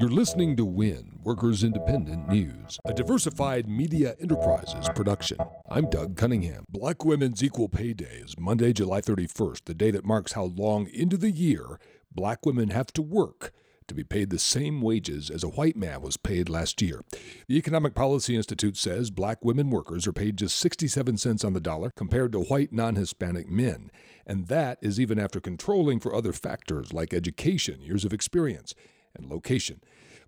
You're listening to WIN, Workers Independent News, a diversified media enterprises production. I'm Doug Cunningham. Black Women's Equal Pay Day is Monday, July 31st, the day that marks how long into the year black women have to work to be paid the same wages as a white man was paid last year. The Economic Policy Institute says black women workers are paid just 67 cents on the dollar compared to white non Hispanic men. And that is even after controlling for other factors like education, years of experience, and location.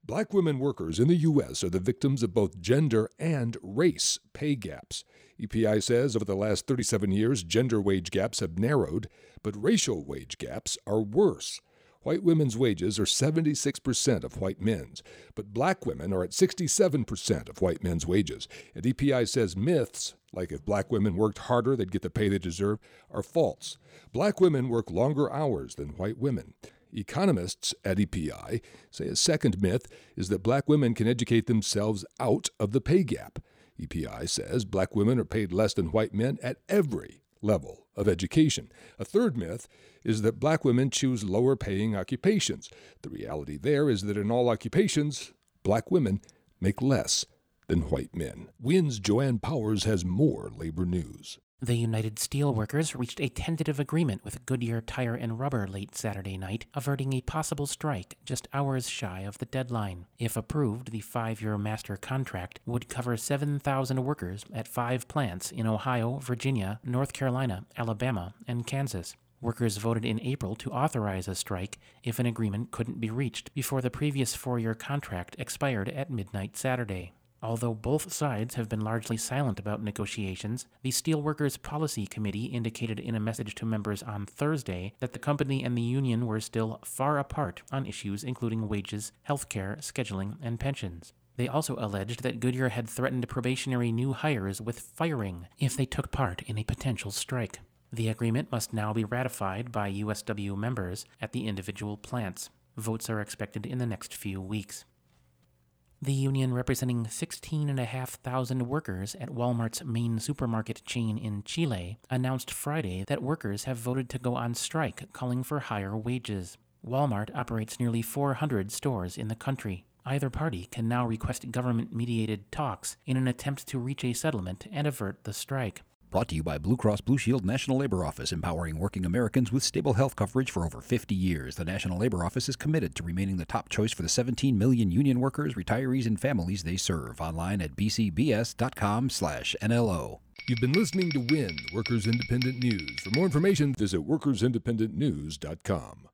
Black women workers in the U.S. are the victims of both gender and race pay gaps. EPI says over the last 37 years, gender wage gaps have narrowed, but racial wage gaps are worse. White women's wages are 76% of white men's, but black women are at 67% of white men's wages. And EPI says myths, like if black women worked harder, they'd get the pay they deserve, are false. Black women work longer hours than white women. Economists at EPI say a second myth is that black women can educate themselves out of the pay gap. EPI says black women are paid less than white men at every level of education. A third myth is that black women choose lower paying occupations. The reality there is that in all occupations, black women make less than white men. WIN's Joanne Powers has more labor news. The United Steelworkers reached a tentative agreement with Goodyear Tire and Rubber late Saturday night, averting a possible strike just hours shy of the deadline. If approved, the five year master contract would cover 7,000 workers at five plants in Ohio, Virginia, North Carolina, Alabama, and Kansas. Workers voted in April to authorize a strike if an agreement couldn't be reached before the previous four year contract expired at midnight Saturday. Although both sides have been largely silent about negotiations, the Steelworkers Policy Committee indicated in a message to members on Thursday that the company and the union were still far apart on issues including wages, health care, scheduling, and pensions. They also alleged that Goodyear had threatened probationary new hires with firing if they took part in a potential strike. The agreement must now be ratified by USW members at the individual plants. Votes are expected in the next few weeks. The union, representing 16,500 workers at Walmart's main supermarket chain in Chile, announced Friday that workers have voted to go on strike, calling for higher wages. Walmart operates nearly 400 stores in the country. Either party can now request government mediated talks in an attempt to reach a settlement and avert the strike. Brought to you by Blue Cross Blue Shield National Labor Office, empowering working Americans with stable health coverage for over 50 years. The National Labor Office is committed to remaining the top choice for the 17 million union workers, retirees, and families they serve. Online at bcbs.com/nlo. You've been listening to WIN, Workers Independent News. For more information, visit workersindependentnews.com.